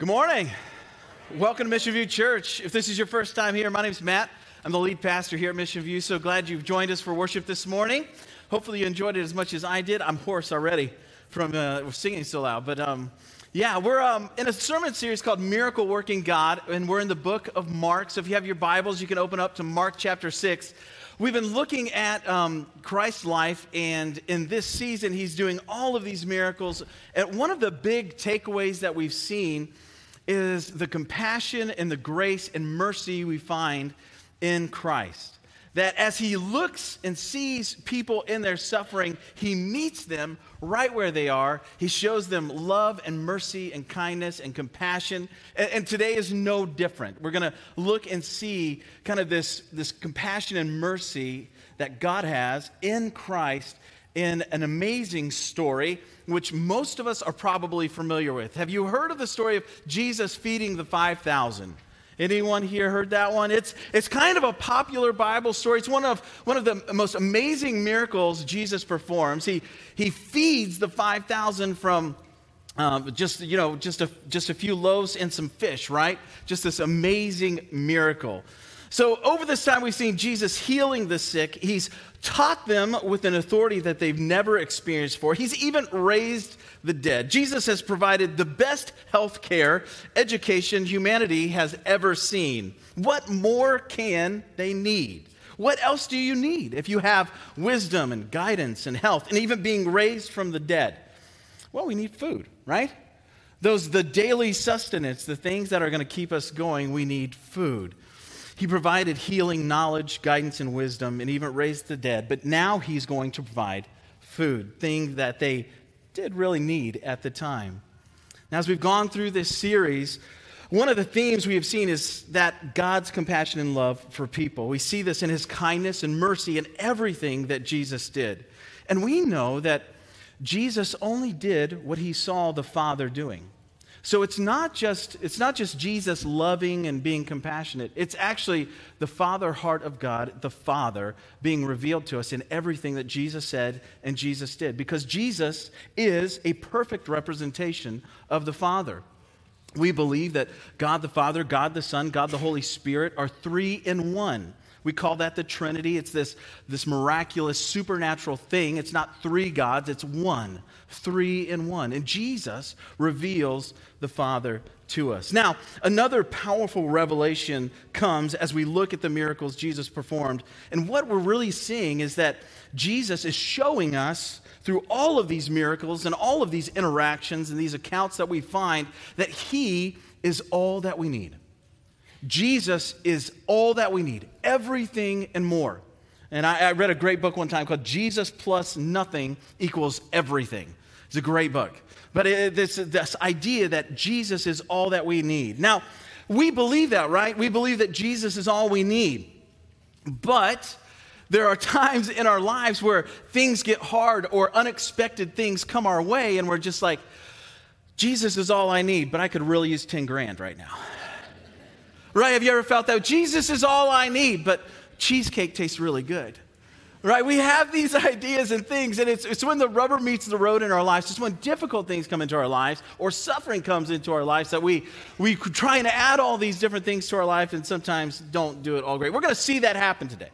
Good morning. Welcome to Mission View Church. If this is your first time here, my name is Matt. I'm the lead pastor here at Mission View. So glad you've joined us for worship this morning. Hopefully, you enjoyed it as much as I did. I'm hoarse already from uh, singing so loud. But um, yeah, we're um, in a sermon series called Miracle Working God, and we're in the book of Mark. So if you have your Bibles, you can open up to Mark chapter 6. We've been looking at um, Christ's life, and in this season, he's doing all of these miracles. And one of the big takeaways that we've seen is the compassion and the grace and mercy we find in Christ. That as he looks and sees people in their suffering, he meets them right where they are. He shows them love and mercy and kindness and compassion. And, and today is no different. We're going to look and see kind of this, this compassion and mercy that God has in Christ in an amazing story, which most of us are probably familiar with. Have you heard of the story of Jesus feeding the 5,000? Anyone here heard that one? It's, it's kind of a popular Bible story. It's one of, one of the most amazing miracles Jesus performs. He, he feeds the 5,000 from um, just, you know, just a, just a few loaves and some fish, right? Just this amazing miracle. So, over this time, we've seen Jesus healing the sick. He's taught them with an authority that they've never experienced before. He's even raised the dead. Jesus has provided the best health care, education humanity has ever seen. What more can they need? What else do you need if you have wisdom and guidance and health and even being raised from the dead? Well, we need food, right? Those the daily sustenance, the things that are going to keep us going, we need food. He provided healing, knowledge, guidance, and wisdom, and even raised the dead. But now he's going to provide food, thing that they did really need at the time. Now, as we've gone through this series, one of the themes we have seen is that God's compassion and love for people. We see this in his kindness and mercy in everything that Jesus did. And we know that Jesus only did what he saw the Father doing. So it's not just it's not just Jesus loving and being compassionate. It's actually the Father heart of God, the Father being revealed to us in everything that Jesus said and Jesus did because Jesus is a perfect representation of the Father. We believe that God the Father, God the Son, God the Holy Spirit are three in one. We call that the Trinity. It's this, this miraculous supernatural thing. It's not three gods, it's one, three in one. And Jesus reveals the Father to us. Now, another powerful revelation comes as we look at the miracles Jesus performed. And what we're really seeing is that Jesus is showing us through all of these miracles and all of these interactions and these accounts that we find that He is all that we need. Jesus is all that we need, everything and more. And I, I, read a great book one time called Jesus Plus Nothing Equals Everything. It's a great book. But it, this, this idea that Jesus is all that we need. Now, we believe that, right? We believe that Jesus is all we need. But there are times in our lives where things get hard or unexpected things come our way, and we're just like, Jesus is all I need, but I could really use 10 grand right now. Right? Have you ever felt that? Jesus is all I need, but cheesecake tastes really good. Right? We have these ideas and things, and it's, it's when the rubber meets the road in our lives, it's when difficult things come into our lives or suffering comes into our lives that we, we try and add all these different things to our life and sometimes don't do it all great. We're going to see that happen today.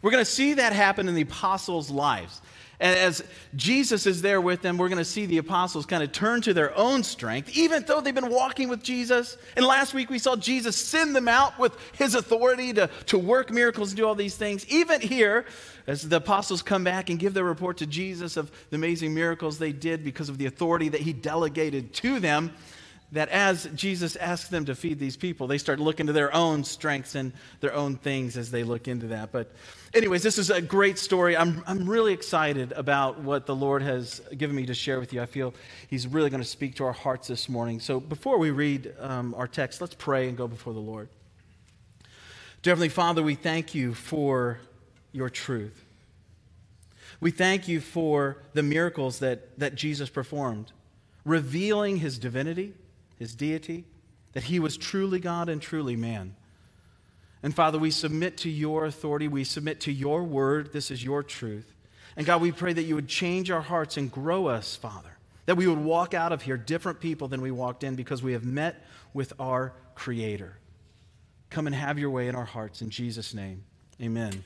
We're going to see that happen in the apostles' lives. And as Jesus is there with them, we're going to see the apostles kind of turn to their own strength, even though they've been walking with Jesus. And last week we saw Jesus send them out with his authority to, to work miracles and do all these things. Even here, as the apostles come back and give their report to Jesus of the amazing miracles they did because of the authority that he delegated to them, that as Jesus asks them to feed these people, they start looking to their own strengths and their own things as they look into that. But, anyways, this is a great story. I'm, I'm really excited about what the Lord has given me to share with you. I feel He's really going to speak to our hearts this morning. So, before we read um, our text, let's pray and go before the Lord. Dear Heavenly Father, we thank you for your truth. We thank you for the miracles that, that Jesus performed, revealing his divinity his deity, that he was truly God and truly man. And Father, we submit to your authority. We submit to your word. This is your truth. And God, we pray that you would change our hearts and grow us, Father, That we would walk out of here different people than we walked in because we have met with our Creator. Come and have your way in our hearts in Jesus' name. Amen.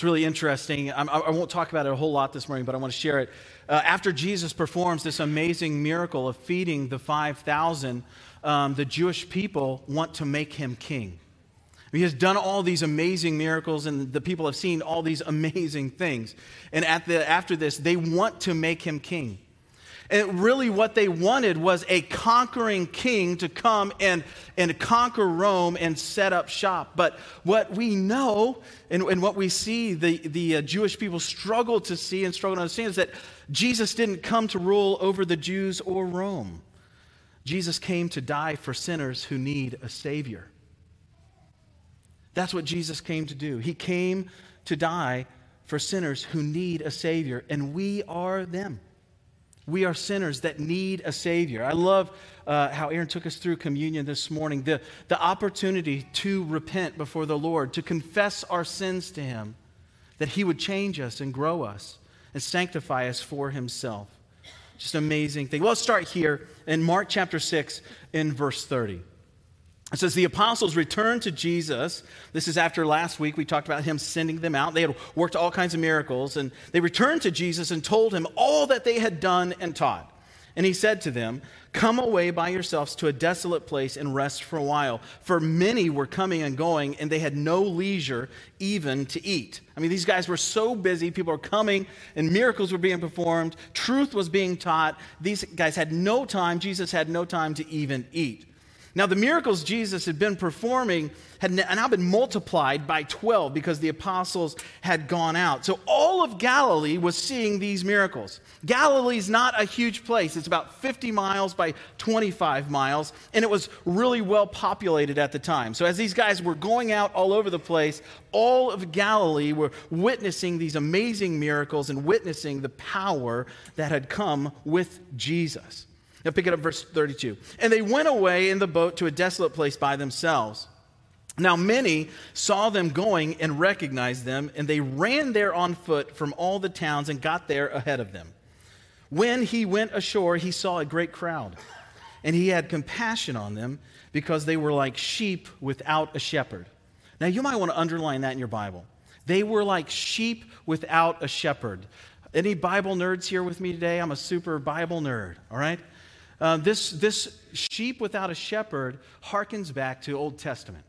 It's really interesting. I'm, I will not talk about it a whole lot this morning, but I want to share it. Uh, after Jesus performs this amazing miracle of feeding the 5,000, um, the Jewish people want to make him king. He has done all these amazing miracles, and the people have seen all these amazing things. And at the, after this, they want to make him king. And really, what they wanted was a conquering king to come and, and conquer Rome and set up shop. But what we know and, and what we see the, the uh, Jewish people struggle to see and struggle to understand is that Jesus didn't come to rule over the Jews or Rome. Jesus came to die for sinners who need a Savior. That's what Jesus came to do. He came to die for sinners who need a Savior, and we are them. We are sinners that need a Savior. I love uh, how Aaron took us through communion this morning the, the opportunity to repent before the Lord, to confess our sins to Him, that He would change us and grow us and sanctify us for Himself. Just an amazing thing. Well, let's start here in Mark chapter 6 in verse 30. It says the apostles returned to Jesus. This is after last week we talked about him sending them out. They had worked all kinds of miracles, and they returned to Jesus and told him all that they had done and taught. And he said to them, Come away by yourselves to a desolate place and rest for a while. For many were coming and going, and they had no leisure even to eat. I mean, these guys were so busy. People were coming, and miracles were being performed. Truth was being taught. These guys had no time. Jesus had no time to even eat. Now, the miracles Jesus had been performing had now been multiplied by 12 because the apostles had gone out. So all of Galilee was seeing these miracles. Galilee's not a huge place, it's about 50 miles by 25 miles, and it was really well populated at the time. So as these guys were going out all over the place, all of Galilee were witnessing these amazing miracles and witnessing the power that had come with Jesus. Now pick it up, verse 32. And they went away in the boat to a desolate place by themselves. Now many saw them going and recognized them, and they ran there on foot from all the towns and got there ahead of them. When he went ashore, he saw a great crowd, and he had compassion on them because they were like sheep without a shepherd. Now you might want to underline that in your Bible. They were like sheep without a shepherd. Any Bible nerds here with me today? I'm a super Bible nerd, all right? Uh, this, this sheep without a shepherd harkens back to Old Testament.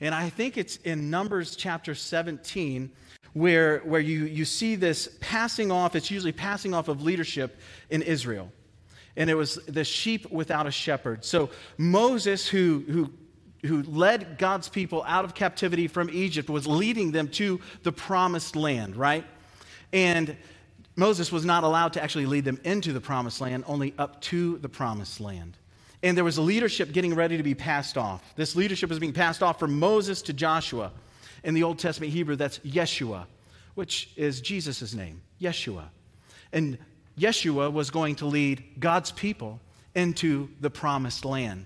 And I think it's in Numbers chapter 17 where, where you, you see this passing off, it's usually passing off of leadership in Israel. And it was the sheep without a shepherd. So Moses, who, who, who led God's people out of captivity from Egypt, was leading them to the promised land, right? And Moses was not allowed to actually lead them into the promised land, only up to the promised land. And there was a leadership getting ready to be passed off. This leadership was being passed off from Moses to Joshua. In the Old Testament Hebrew, that's Yeshua, which is Jesus' name, Yeshua. And Yeshua was going to lead God's people into the promised land.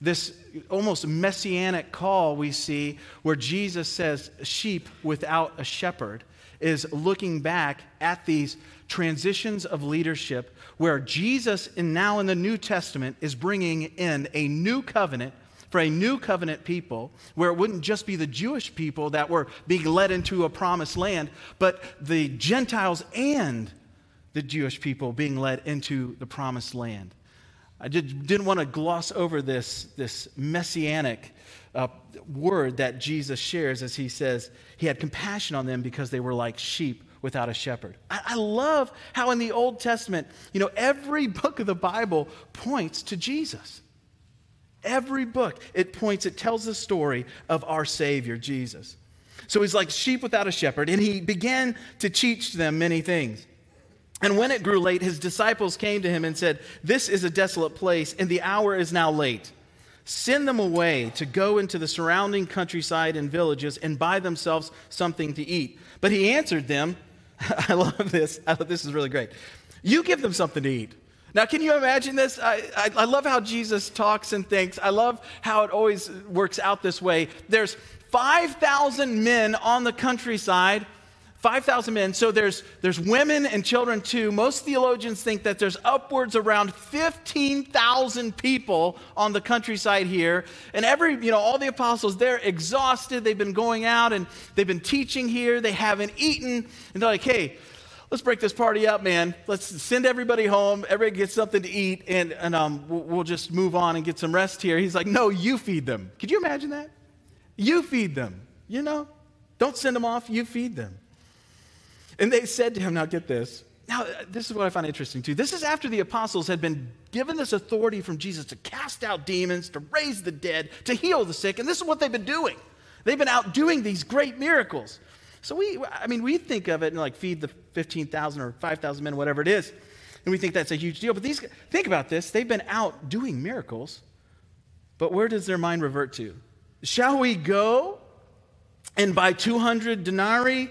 This almost messianic call we see where Jesus says, sheep without a shepherd is looking back at these transitions of leadership where Jesus, now in the New Testament, is bringing in a new covenant for a new covenant people where it wouldn't just be the Jewish people that were being led into a promised land, but the Gentiles and the Jewish people being led into the promised land. I did, didn't want to gloss over this, this messianic uh, word that Jesus shares as he says he had compassion on them because they were like sheep without a shepherd. I, I love how in the Old Testament, you know, every book of the Bible points to Jesus. Every book, it points, it tells the story of our Savior, Jesus. So he's like sheep without a shepherd, and he began to teach them many things. And when it grew late, his disciples came to him and said, This is a desolate place, and the hour is now late. Send them away to go into the surrounding countryside and villages and buy themselves something to eat. But he answered them, I love this. I love, this is really great. You give them something to eat. Now, can you imagine this? I, I, I love how Jesus talks and thinks. I love how it always works out this way. There's 5,000 men on the countryside 5,000 men. So there's, there's women and children too. Most theologians think that there's upwards around 15,000 people on the countryside here. And every, you know, all the apostles, they're exhausted. They've been going out and they've been teaching here. They haven't eaten. And they're like, hey, let's break this party up, man. Let's send everybody home. Everybody gets something to eat and, and um, we'll just move on and get some rest here. He's like, no, you feed them. Could you imagine that? You feed them, you know? Don't send them off, you feed them. And they said to him, Now get this. Now, uh, this is what I find interesting too. This is after the apostles had been given this authority from Jesus to cast out demons, to raise the dead, to heal the sick. And this is what they've been doing. They've been out doing these great miracles. So we, I mean, we think of it and like feed the 15,000 or 5,000 men, whatever it is. And we think that's a huge deal. But these, think about this. They've been out doing miracles. But where does their mind revert to? Shall we go and buy 200 denarii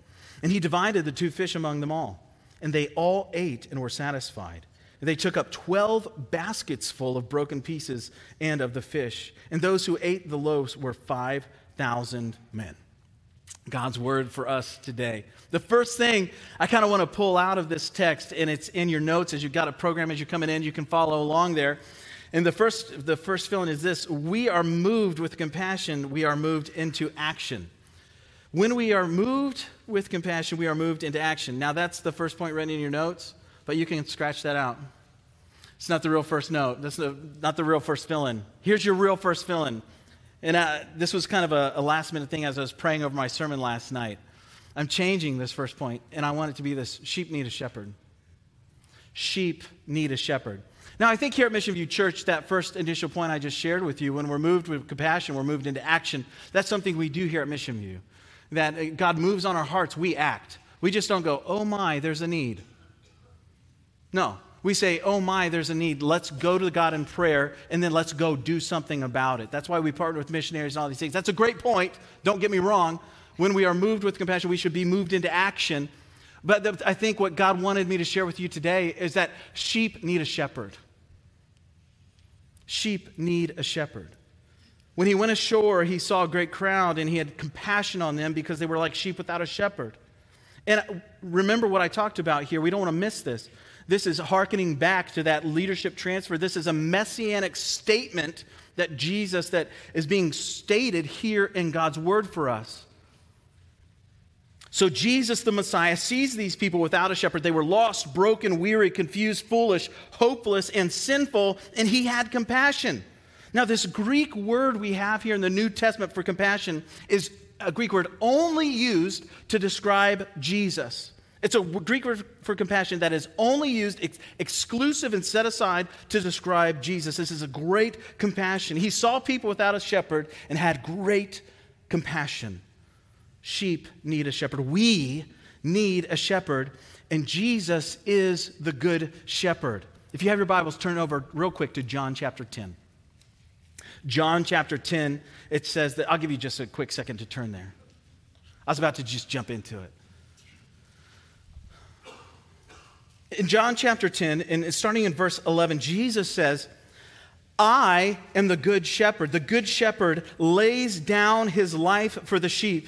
And he divided the two fish among them all and they all ate and were satisfied. And they took up 12 baskets full of broken pieces and of the fish. And those who ate the loaves were 5,000 men. God's word for us today. The first thing I kind of want to pull out of this text, and it's in your notes as you've got a program as you're coming in, you can follow along there. And the first, the first feeling is this we are moved with compassion, we are moved into action. When we are moved with compassion, we are moved into action. Now, that's the first point written in your notes, but you can scratch that out. It's not the real first note. That's not the real first fill in. Here's your real first fill in. And uh, this was kind of a, a last minute thing as I was praying over my sermon last night. I'm changing this first point, and I want it to be this sheep need a shepherd. Sheep need a shepherd. Now, I think here at Mission View Church, that first initial point I just shared with you, when we're moved with compassion, we're moved into action. That's something we do here at Mission View that uh, God moves on our hearts, we act. We just don't go, oh my, there's a need. No, we say, oh my, there's a need. Let's go to God in prayer and then let's go do something about it. That's why we partner with missionaries and all these things. That's a great point. Don't get me wrong. When we are moved with compassion, we should be moved into action. But I think what God wanted me to share with you today is that sheep need a shepherd. Sheep need a shepherd. When he went ashore, he saw a great crowd and he had compassion on them because they were like sheep without a shepherd. And remember what I talked about here. We don't want to miss this. This is hearkening back to that leadership transfer. This is a messianic statement that Jesus that is being stated here in God's word for us. So Jesus the Messiah sees these people without a shepherd. They were lost, broken, weary, confused, foolish, hopeless, and sinful, and he had compassion. Now, this Greek word we have here in the New Testament for compassion is a Greek word only used to describe Jesus. It's a Greek word for compassion that is only used ex- exclusive and set aside to describe Jesus. This is a great compassion. He saw people without a shepherd and had great compassion. Sheep need a shepherd. We need a shepherd, and Jesus is the good shepherd. If you have your Bibles, turn over real quick to John chapter 10. John chapter 10, it says that, I'll give you just a quick second to turn there. I was about to just jump into it. In John chapter 10, and starting in verse 11, Jesus says, I am the good shepherd. The good shepherd lays down his life for the sheep.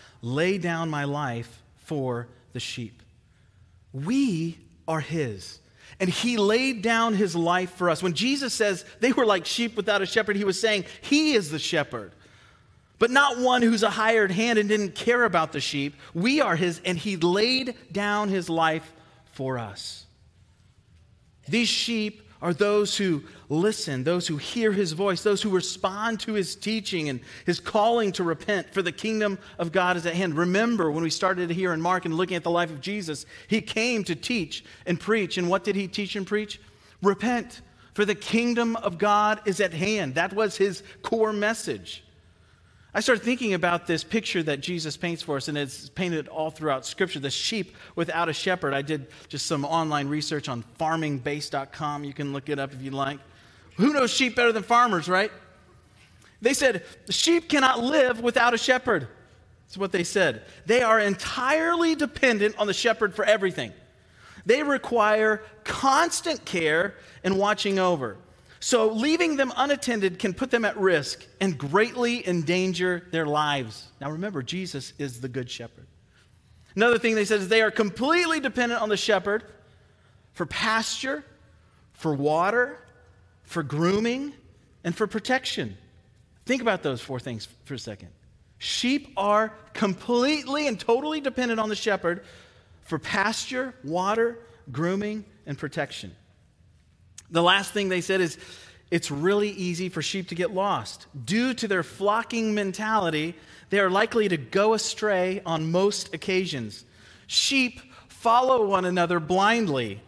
lay down my life for the sheep. We are his. And he laid down his life for us. When Jesus says they were like sheep without a shepherd, he was saying he is the shepherd, but not one who's a hired hand and didn't care about the sheep. We are his, and he laid down his life for us. These sheep are those who listen, those who hear his voice, those who respond to his teaching and his calling to repent, for the kingdom of God is at hand. Remember when we started here in Mark and looking at the life of Jesus, he came to teach and preach. And what did he teach and preach? Repent, for the kingdom of God is at hand. That was his core message. I started thinking about this picture that Jesus paints for us, and it's painted all throughout Scripture the sheep without a shepherd. I did just some online research on farmingbase.com. You can look it up if you'd like. Who knows sheep better than farmers, right? They said, the sheep cannot live without a shepherd. That's what they said. They are entirely dependent on the shepherd for everything. They require constant care and watching over. So, leaving them unattended can put them at risk and greatly endanger their lives. Now, remember, Jesus is the good shepherd. Another thing they said is they are completely dependent on the shepherd for pasture, for water, for grooming, and for protection. Think about those four things for a second. Sheep are completely and totally dependent on the shepherd for pasture, water, grooming, and protection. The last thing they said is it's really easy for sheep to get lost. Due to their flocking mentality, they are likely to go astray on most occasions. Sheep follow one another blindly.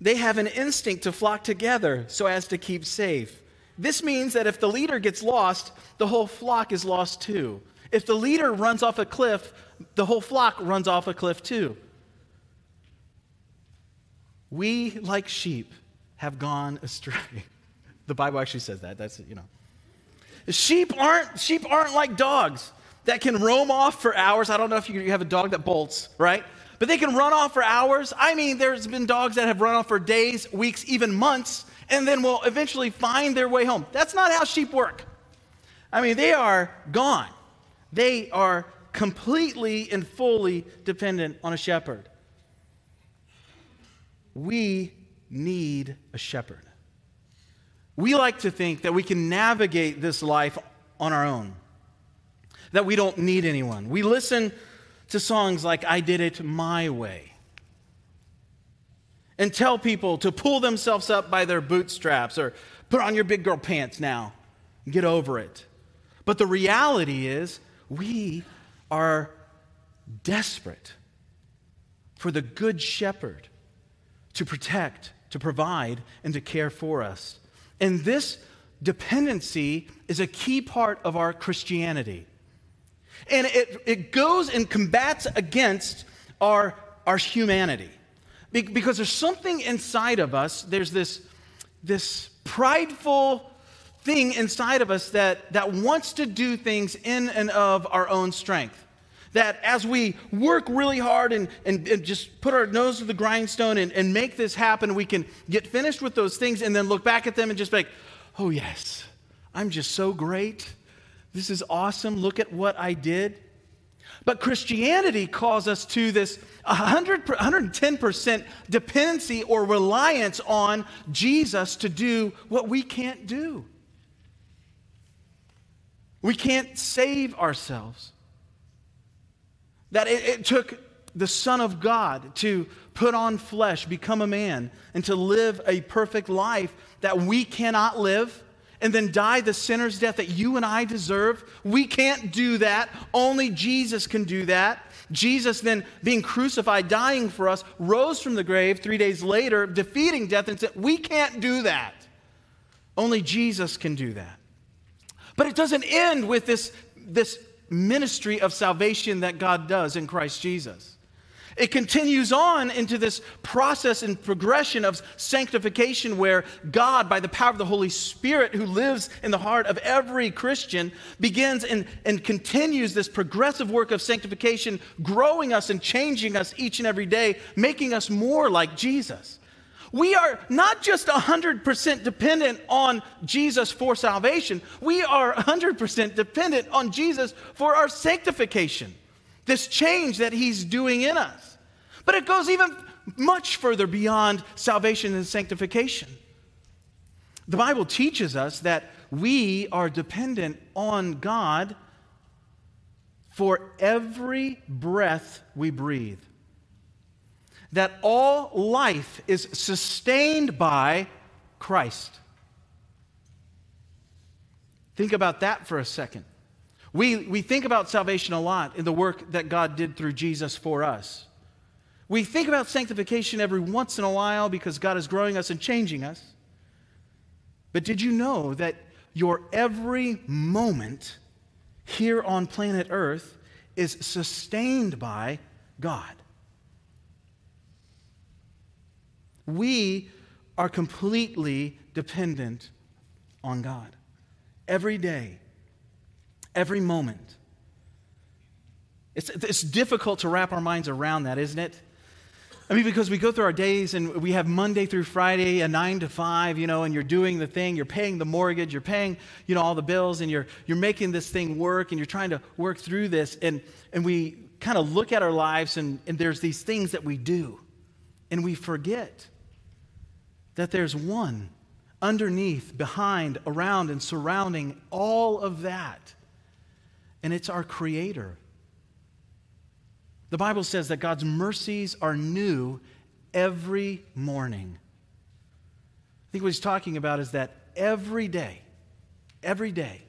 They have an instinct to flock together so as to keep safe. This means that if the leader gets lost, the whole flock is lost too. If the leader runs off a cliff, the whole flock runs off a cliff too. We, like sheep, have gone astray. The Bible actually says that. That's, you know. Sheep aren't, sheep aren't like dogs that can roam off for hours. I don't know if you, have a dog that bolts, right? But they can run off for hours. I mean, there's been dogs that have run off for days, weeks, even months, and then will eventually find their way home. That's not how sheep work. I mean, they are gone. They are completely and fully dependent on a shepherd. We need a shepherd. We like to think that we can navigate this life on our own, that we don't need anyone. We listen to songs like I Did It My Way and tell people to pull themselves up by their bootstraps or put on your big girl pants now, get over it. But the reality is, we are desperate for the good shepherd to protect to provide, and to care for us. And this dependency is a key part of our Christianity. And it, it goes and combats against our, our humanity. Be, because there's something inside of us, there's this, this prideful thing inside of us that, that wants to do things in and of our own strength that as we work really hard and, and, and, just put our nose to the grindstone and, and make this happen, we can get finished with those things and then look back at them and just be like, oh, yes, I'm just so great. This is awesome. Look at what I did. But Christianity calls us to this 100, 110% dependency or reliance on Jesus to do what we can't do. We can't save ourselves that it, it took the Son of God to put on flesh, become a man, and to live a perfect life that we cannot live, and then die the sinner's death that you and I deserve. We can't do that. Only Jesus can do that. Jesus, then being crucified, dying for us, rose from the grave three days later, defeating death, and said, We can't do that. Only Jesus can do that. But it doesn't end with this, this ministry of salvation that God does in Christ Jesus. It continues on into this process and progression of sanctification where God, by the power of the Holy Spirit who lives in the heart of every Christian, begins and, and continues this progressive work of sanctification, growing us and changing us each and every day, making us more like Jesus. We are not just 100% dependent on Jesus for salvation, we are 100% dependent on Jesus for our sanctification, this change that He's doing in us. But it goes even much further beyond salvation and sanctification. The Bible teaches us that we are dependent on God for every breath we breathe. That all life is sustained by Christ. Think about that for a second. We, we think about salvation a lot in the work that God did through Jesus for us. We think about sanctification every once in a while because God is growing us and changing us. But did you know that your every moment here on planet Earth is sustained by God? We are completely dependent on God every day, every moment. It's, it's difficult to wrap our minds around that, isn't it? I mean, because we go through our days and we have Monday through Friday, a nine to five, you know, and you're doing the thing, you're paying the mortgage, you're paying, you know, all the bills, and you're, you're making this thing work and you're trying to work through this. And, and we kind of look at our lives and, and there's these things that we do, and we forget that there's one underneath, behind, around, and surrounding all of that. And it's our Creator. The Bible says that God's mercies are new every morning. I think what he's talking about is that every day, every day,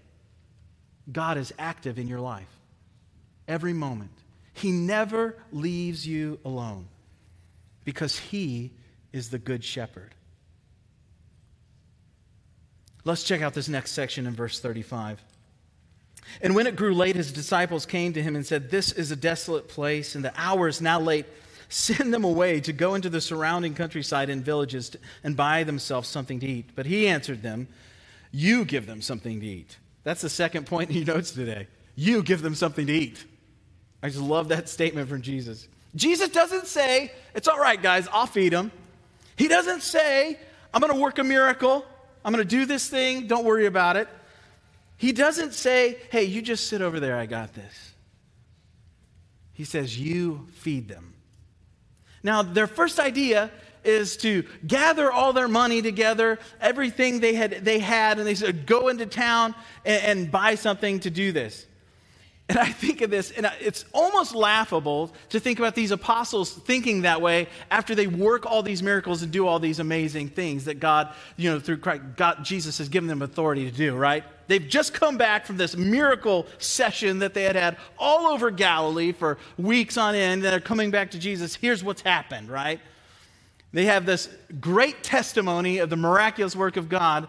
God is active in your life. Every moment. He never leaves you alone because he is the good shepherd. Let's check out this next section in verse 35. And when it grew late, his disciples came to him and said, This is a desolate place, and the hour is now late. Send them away to go into the surrounding countryside and villages and buy themselves something to eat. But he answered them, You give them something to eat. That's the second point in your notes today. You give them something to eat. I just love that statement from Jesus. Jesus doesn't say, It's all right, guys, I'll feed them. He doesn't say, I'm going to work a miracle. I'm going to do this thing. Don't worry about it. He doesn't say, hey, you just sit over there. I got this. He says, you feed them. Now, their first idea is to gather all their money together, everything they had, they had and they said, go into town and, and buy something to do this. And I think of this, and it's almost laughable to think about these apostles thinking that way after they work all these miracles and do all these amazing things that God, you know, through Christ, God, Jesus has given them authority to do, right? They've just come back from this miracle session that they had had all over Galilee for weeks on end. They're coming back to Jesus. Here's what's happened, right? They have this great testimony of the miraculous work of God.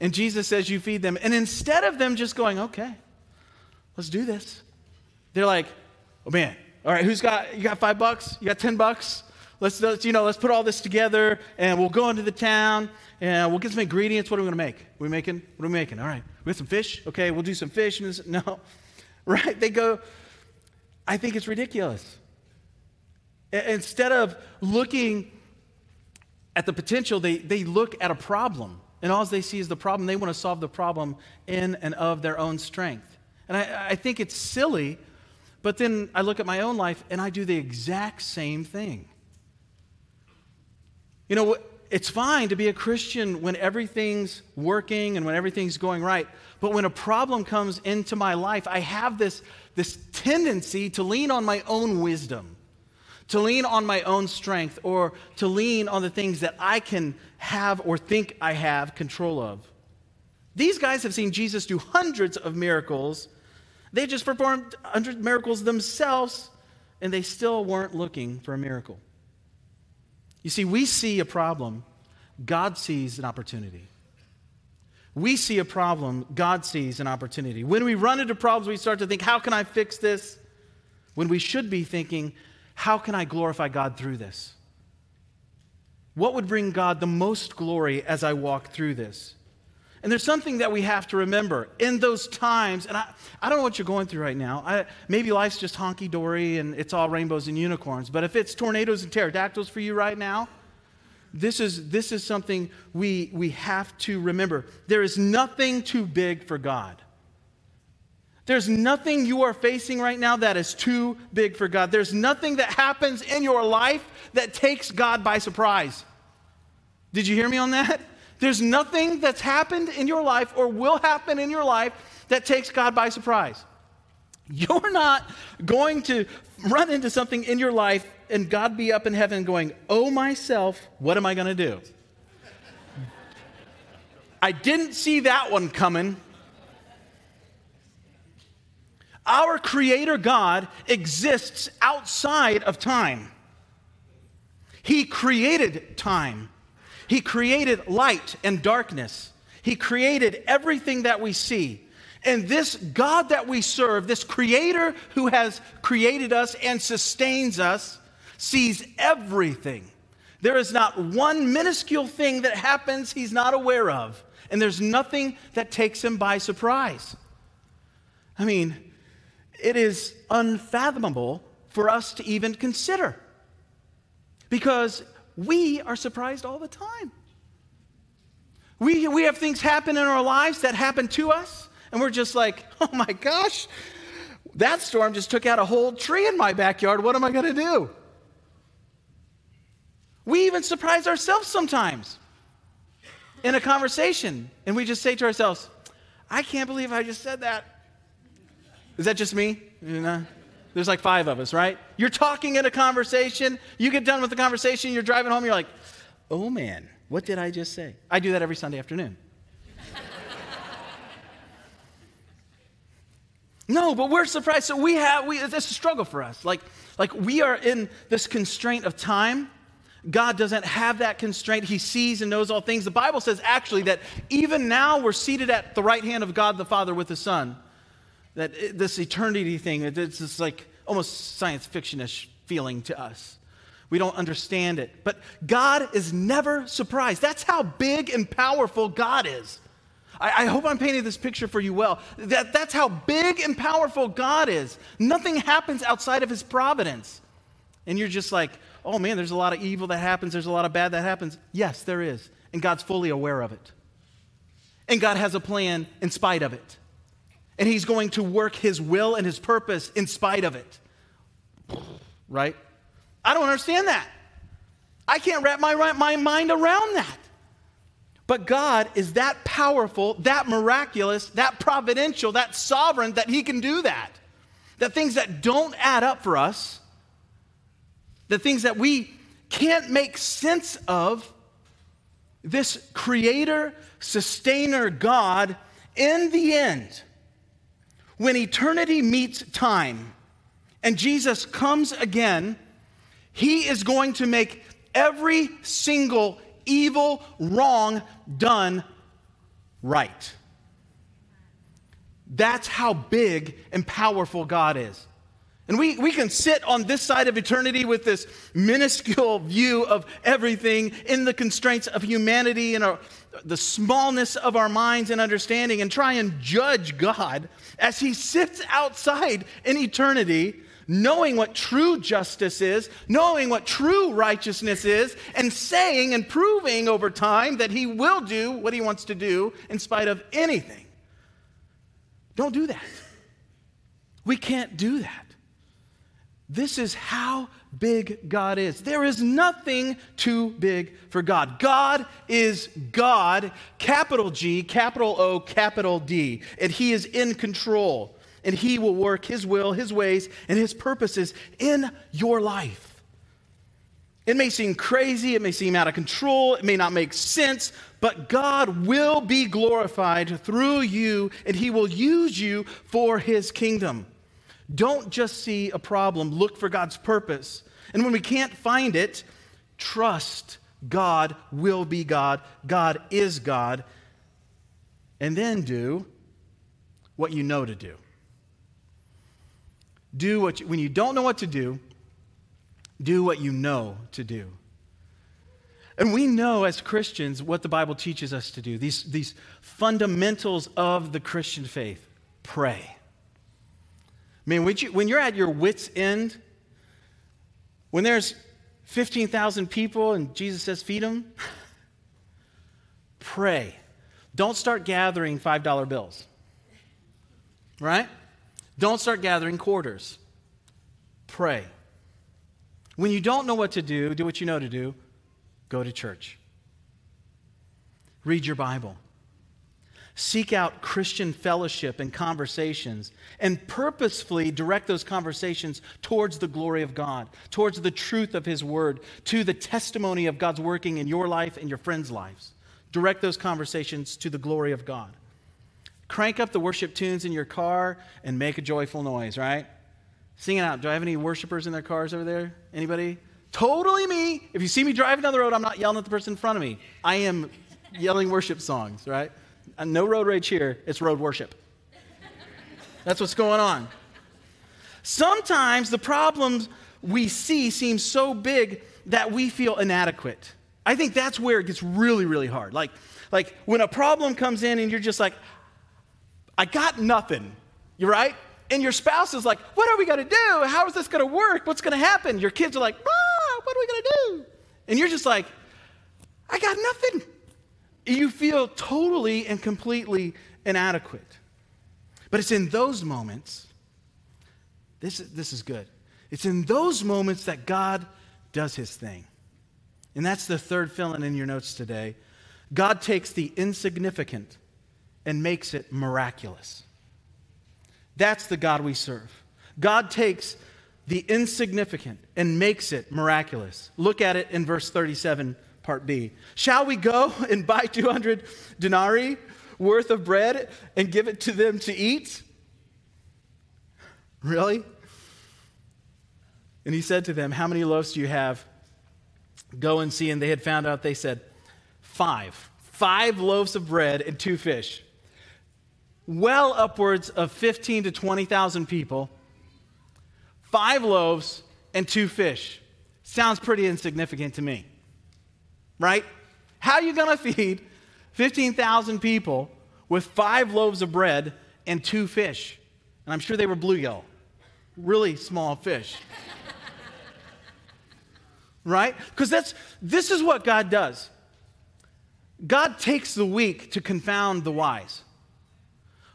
And Jesus says, You feed them. And instead of them just going, Okay, let's do this. They're like, oh man, all right, who's got, you got five bucks? You got 10 bucks? Let's, let's, you know, let's put all this together and we'll go into the town and we'll get some ingredients. What are we going to make? Are we making? What are we making? All right, we have some fish. Okay, we'll do some fish. No, right? They go, I think it's ridiculous. Instead of looking at the potential, they, they look at a problem. And all they see is the problem. They want to solve the problem in and of their own strength. And I, I think it's silly, but then I look at my own life and I do the exact same thing. You know, it's fine to be a Christian when everything's working and when everything's going right. But when a problem comes into my life, I have this, this tendency to lean on my own wisdom, to lean on my own strength, or to lean on the things that I can have or think I have control of. These guys have seen Jesus do hundreds of miracles they just performed 100 miracles themselves, and they still weren't looking for a miracle. You see, we see a problem, God sees an opportunity. We see a problem, God sees an opportunity. When we run into problems, we start to think, how can I fix this? When we should be thinking, how can I glorify God through this? What would bring God the most glory as I walk through this? And there's something that we have to remember in those times, and I, I don't know what you're going through right now. I, maybe life's just honky dory and it's all rainbows and unicorns, but if it's tornadoes and pterodactyls for you right now, this is, this is something we, we have to remember. There is nothing too big for God. There's nothing you are facing right now that is too big for God. There's nothing that happens in your life that takes God by surprise. Did you hear me on that? There's nothing that's happened in your life or will happen in your life that takes God by surprise. You're not going to run into something in your life and God be up in heaven going, Oh, myself, what am I going to do? I didn't see that one coming. Our Creator God exists outside of time. He created time, He created light and darkness, He created everything that we see. And this God that we serve, this Creator who has created us and sustains us, sees everything. There is not one minuscule thing that happens He's not aware of, and there's nothing that takes Him by surprise. I mean, it is unfathomable for us to even consider because we are surprised all the time. We, we have things happen in our lives that happen to us, and we're just like, oh my gosh, that storm just took out a whole tree in my backyard. What am I going to do? We even surprise ourselves sometimes in a conversation, and we just say to ourselves, I can't believe I just said that. Is that just me? You know? There's like five of us, right? You're talking in a conversation. You get done with the conversation, you're driving home, you're like, oh man, what did I just say? I do that every Sunday afternoon. no, but we're surprised. So we have, we, it's a struggle for us. Like, like we are in this constraint of time. God doesn't have that constraint. He sees and knows all things. The Bible says actually that even now we're seated at the right hand of God the Father with the Son that this eternity thing, it's just like almost science fictionish feeling to us. We don't understand it. But God is never surprised. That's how big and powerful God is. I, I, hope I'm painting this picture for you well. That, that's how big and powerful God is. Nothing happens outside of his providence. And you're just like, oh man, there's a lot of evil that happens, there's a lot of bad that happens. Yes, there is. And God's fully aware of it. And God has a plan in spite of it and he's going to work his will and his purpose in spite of it. Right? I don't understand that. I can't wrap my, my mind around that. But God is that powerful, that miraculous, that providential, that sovereign that he can do that. That things that don't add up for us, the things that we can't make sense of, this creator, sustainer God, in the end, when eternity meets time and Jesus comes again, he is going to make every single evil, wrong done right. That's how big and powerful God is. And we, we can sit on this side of eternity with this minuscule view of everything in the constraints of humanity and our, the smallness of our minds and understanding and try and judge God as he sits outside in eternity, knowing what true justice is, knowing what true righteousness is, and saying and proving over time that he will do what he wants to do in spite of anything. Don't do that. We can't do that. This is how big God is. There is nothing too big for God. God is God, capital G, capital O, capital D, and He is in control. And He will work His will, His ways, and His purposes in your life. It may seem crazy, it may seem out of control, it may not make sense, but God will be glorified through you, and He will use you for His kingdom. Don't just see a problem, look for God's purpose. And when we can't find it, trust God will be God, God is God, and then do what you know to do. Do what you, when you don't know what to do, do what you know to do. And we know as Christians what the Bible teaches us to do, these, these fundamentals of the Christian faith. Pray. When, you, when you're at your wits' end, when there's 15,000 people and Jesus says, feed them, pray. Don't start gathering $5 bills, right? Don't start gathering quarters. Pray. When you don't know what to do, do what you know to do go to church. Read your Bible. Seek out Christian fellowship and conversations and purposefully direct those conversations towards the glory of God, towards the truth of His Word, to the testimony of God's working in your life and your friends' lives. Direct those conversations to the glory of God. Crank up the worship tunes in your car and make a joyful noise, right? Sing it out. Do I have any worshipers in their cars over there? Anybody? Totally me. If you see me driving down the road, I'm not yelling at the person in front of me. I am yelling worship songs, right? And no road rage here, it's road worship. That's what's going on. Sometimes the problems we see seem so big that we feel inadequate. I think that's where it gets really, really hard. Like, like when a problem comes in and you're just like, I got nothing. You're right? And your spouse is like, What are we to do? How is this to work? What's to happen? Your kids are like, ah, What are we to do? And you're just like, I got nothing you feel totally and completely inadequate. But it's in those moments, this, this is good. It's in those moments that God does his thing. And that's the third fill in in your notes today. God takes the insignificant and makes it miraculous. That's the God we serve. God takes the insignificant and makes it miraculous. Look at it in verse 37 Part B. Shall we go and buy 200 denarii worth of bread and give it to them to eat? Really? And he said to them, How many loaves do you have? Go and see. And they had found out, they said, Five. Five loaves of bread and two fish. Well upwards of 15 to 20,000 people. Five loaves and two fish. Sounds pretty insignificant to me right? How are you going to feed 15,000 people with five loaves of bread and two fish? And I'm sure they were bluegill, really small fish. right? Because that's this is what God does. God takes the weak to confound the wise.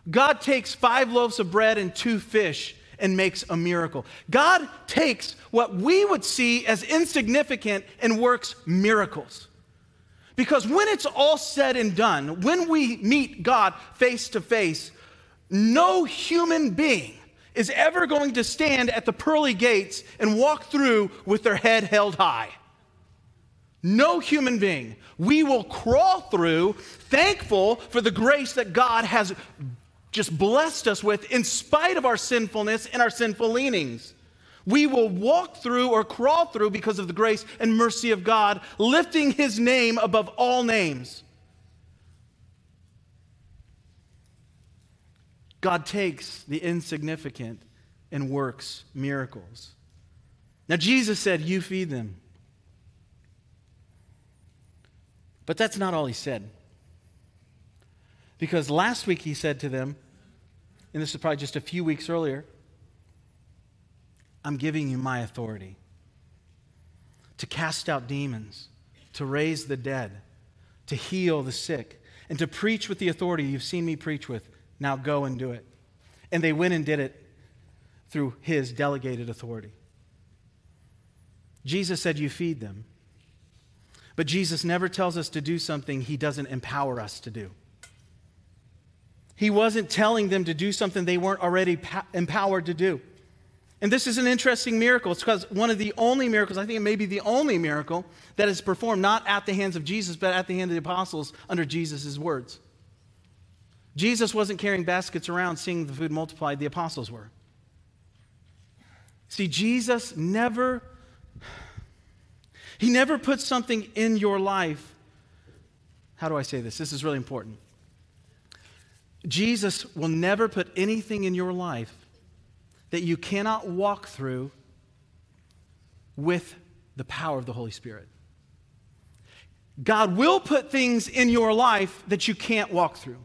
God takes five loaves of bread and two fish and makes a miracle. God takes what we would see as insignificant and works miracles. Because when it's all said and done, when we meet God face to face, no human being is ever going to stand at the pearly gates and walk through with their head held high. No human being. We will crawl through, thankful for the grace that God has just blessed us with in spite of our sinfulness and our sinful leanings. We will walk through or crawl through because of the grace and mercy of God, lifting his name above all names. God takes the insignificant and works miracles. Now, Jesus said, You feed them. But that's not all he said. Because last week he said to them, and this is probably just a few weeks earlier, I'm giving you my authority to cast out demons, to raise the dead, to heal the sick, and to preach with the authority you've seen me preach with. Now go and do it. And they went and did it through his delegated authority. Jesus said, You feed them. But Jesus never tells us to do something he doesn't empower us to do. He wasn't telling them to do something they weren't already empowered to do. And this is an interesting miracle. It's because one of the only miracles, I think it may be the only miracle, that is performed not at the hands of Jesus, but at the hand of the apostles under Jesus' words. Jesus wasn't carrying baskets around seeing the food multiplied, the apostles were. See, Jesus never, he never puts something in your life. How do I say this? This is really important. Jesus will never put anything in your life that you cannot walk through with the power of the Holy Spirit. God will put things in your life that you can't walk through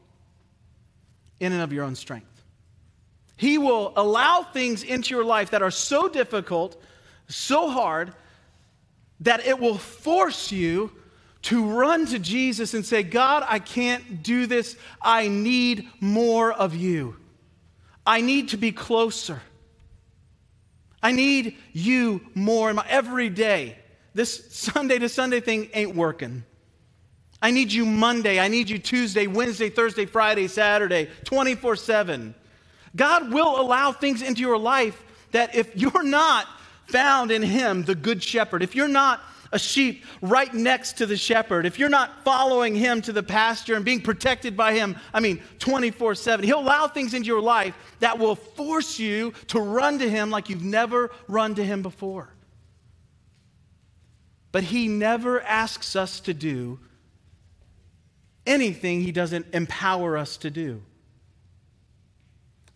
in and of your own strength. He will allow things into your life that are so difficult, so hard, that it will force you to run to Jesus and say, God, I can't do this. I need more of you. I need to be closer. I need you more in my every day. This Sunday to Sunday thing ain't working. I need you Monday. I need you Tuesday, Wednesday, Thursday, Friday, Saturday, 24 7. God will allow things into your life that if you're not found in Him, the Good Shepherd, if you're not a sheep right next to the shepherd, if you're not following him to the pasture and being protected by him, I mean, 24 7, he'll allow things into your life that will force you to run to him like you've never run to him before. But he never asks us to do anything he doesn't empower us to do.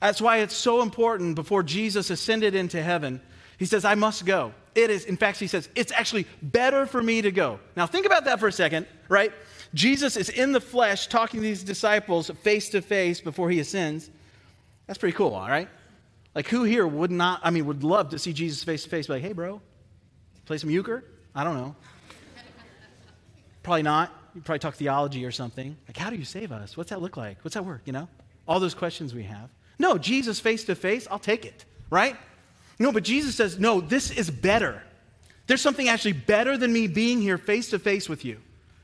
That's why it's so important before Jesus ascended into heaven. He says, I must go. It is, in fact, he says, it's actually better for me to go. Now, think about that for a second, right? Jesus is in the flesh talking to these disciples face to face before he ascends. That's pretty cool, all right? Like, who here would not, I mean, would love to see Jesus face to face, like, hey, bro, play some euchre? I don't know. Probably not you probably talk theology or something. Like, how do you save us? What's that look like? What's that work? You know? All those questions we have. No, Jesus face to face, I'll take it, right? No, but Jesus says, no, this is better. There's something actually better than me being here face to face with you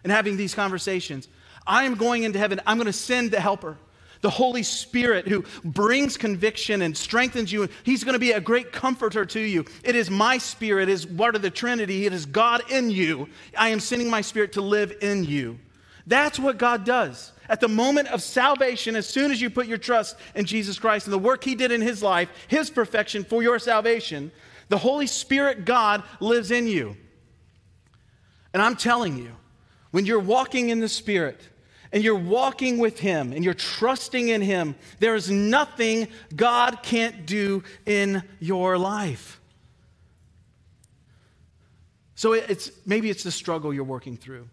and having these conversations. I am going into heaven. I'm going to send the helper the Holy Spirit who brings conviction and strengthens you. He's going to be a great comforter to you. It is my spirit, it is part of the Trinity, it is God in you. I am sending my spirit to live in you. That's what God does. At the moment of salvation, as soon as you put your trust in Jesus Christ and the work He did in His life, His perfection for your salvation, the Holy Spirit God lives in you. And I'm telling you, when you're walking in the Spirit, and you're walking with Him and you're trusting in Him, there is nothing God can't do in your life. So it's, maybe it's the struggle you're working through.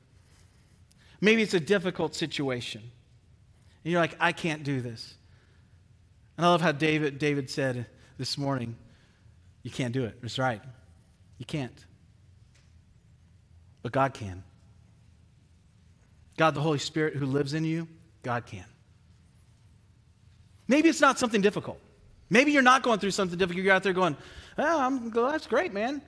Maybe it's a difficult situation. And you're like, I can't do this. And I love how David, David said this morning, you can't do it. That's right. You can't. But God can. God, the Holy Spirit who lives in you, God can. Maybe it's not something difficult. Maybe you're not going through something difficult. You're out there going, oh, I'm, that's great, man.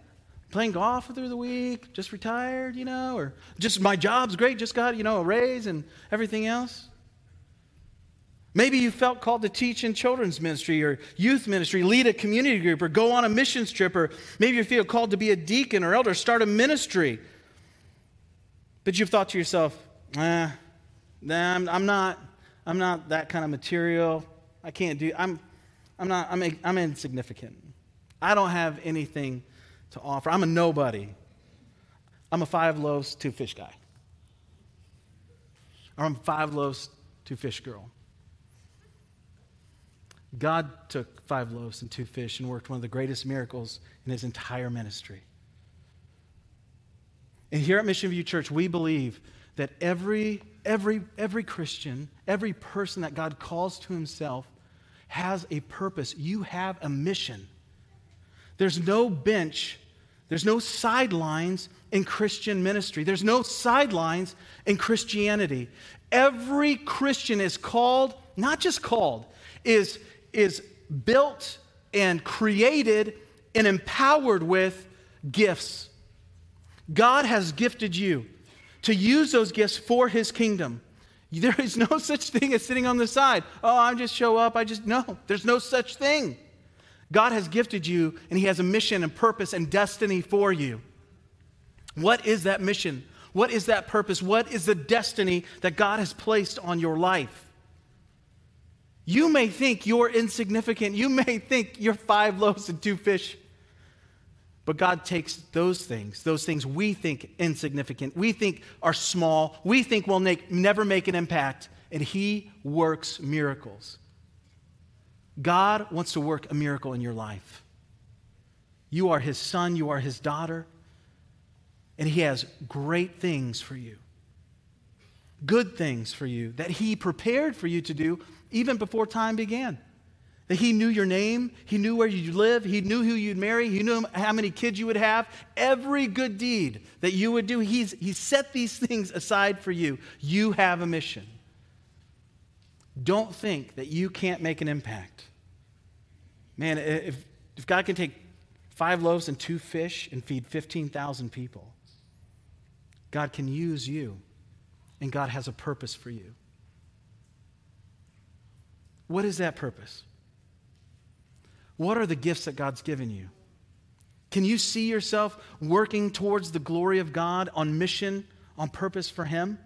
Playing golf through the week, just retired, you know, or just my job's great, just got, you know, a raise and everything else. Maybe you felt called to teach in children's ministry or youth ministry, lead a community group, or go on a missions trip, or maybe you feel called to be a deacon or elder, start a ministry. But you've thought to yourself, nah, nah I'm, I'm, not, I'm not that kind of material. I can't do, I'm, I'm not, I'm, I'm insignificant. I don't have anything to offer. I'm a nobody. I'm a five loaves, two fish guy. Or I'm five loaves, two fish girl. God took five loaves and two fish and worked one of the greatest miracles in his entire ministry. And here at Mission View Church, we believe that every, every, every Christian, every person that God calls to himself has a purpose. You have a mission. There's no bench, there's no sidelines in Christian ministry, there's no sidelines in Christianity. Every Christian is called, not just called, is, is built and created and empowered with gifts. God has gifted you to use those gifts for his kingdom. There is no such thing as sitting on the side. Oh, I just show up. I just, no, there's no such thing. God has gifted you, and He has a mission and purpose and destiny for you. What is that mission? What is that purpose? What is the destiny that God has placed on your life? You may think you're insignificant. You may think you're five loaves and two fish. But God takes those things, those things we think insignificant, we think are small, we think will make, never make an impact, and He works miracles. God wants to work a miracle in your life. You are His son, you are His daughter, and He has great things for you, good things for you that He prepared for you to do even before time began. That he knew your name, he knew where you'd live, he knew who you'd marry, he knew how many kids you would have. Every good deed that you would do, he's, he set these things aside for you. You have a mission. Don't think that you can't make an impact. Man, if, if God can take five loaves and two fish and feed 15,000 people, God can use you and God has a purpose for you. What is that purpose? What are the gifts that God's given you? Can you see yourself working towards the glory of God on mission, on purpose for Him?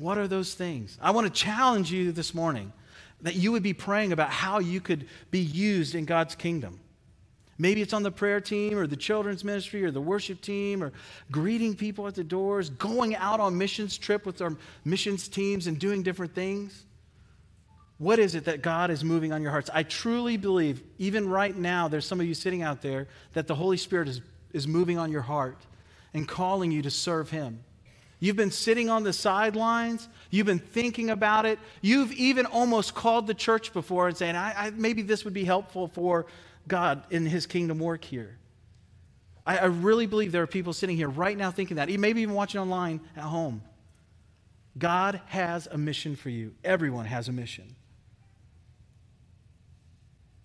What are those things? I want to challenge you this morning that you would be praying about how you could be used in God's kingdom. Maybe it's on the prayer team or the children's ministry or the worship team or greeting people at the doors, going out on missions trip with our missions teams and doing different things. What is it that God is moving on your hearts? I truly believe, even right now, there's some of you sitting out there, that the Holy Spirit is, is moving on your heart and calling you to serve Him. You've been sitting on the sidelines. You've been thinking about it. You've even almost called the church before and saying, I, I, maybe this would be helpful for God in His kingdom work here. I, I really believe there are people sitting here right now thinking that, maybe even watching online at home. God has a mission for you. Everyone has a mission.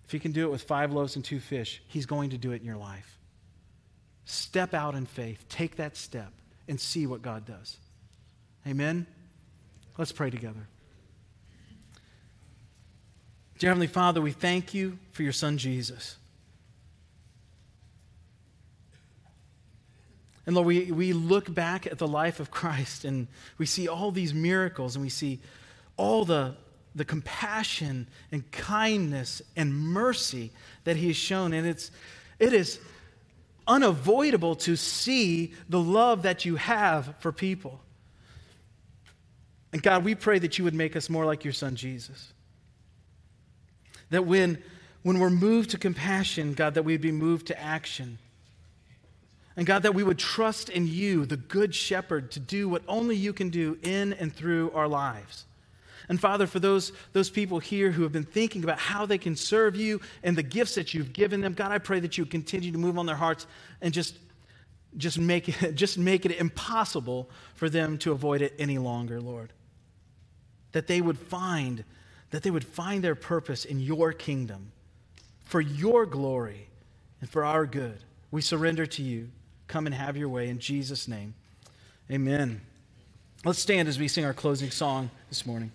If he can do it with five loaves and two fish, he's going to do it in your life. Step out in faith, take that step, and see what God does. Amen? Let's pray together. Dear Heavenly Father, we thank you for your Son Jesus. And Lord, we, we look back at the life of Christ and we see all these miracles and we see all the the compassion and kindness and mercy that he has shown. And it's, it is unavoidable to see the love that you have for people. And God, we pray that you would make us more like your son Jesus. That when, when we're moved to compassion, God, that we'd be moved to action. And God, that we would trust in you, the good shepherd, to do what only you can do in and through our lives. And Father, for those, those people here who have been thinking about how they can serve you and the gifts that you've given them, God, I pray that you continue to move on their hearts and just, just, make, it, just make it impossible for them to avoid it any longer, Lord. That they would find, that they would find their purpose in your kingdom for your glory and for our good. We surrender to you. Come and have your way in Jesus' name. Amen. Let's stand as we sing our closing song this morning.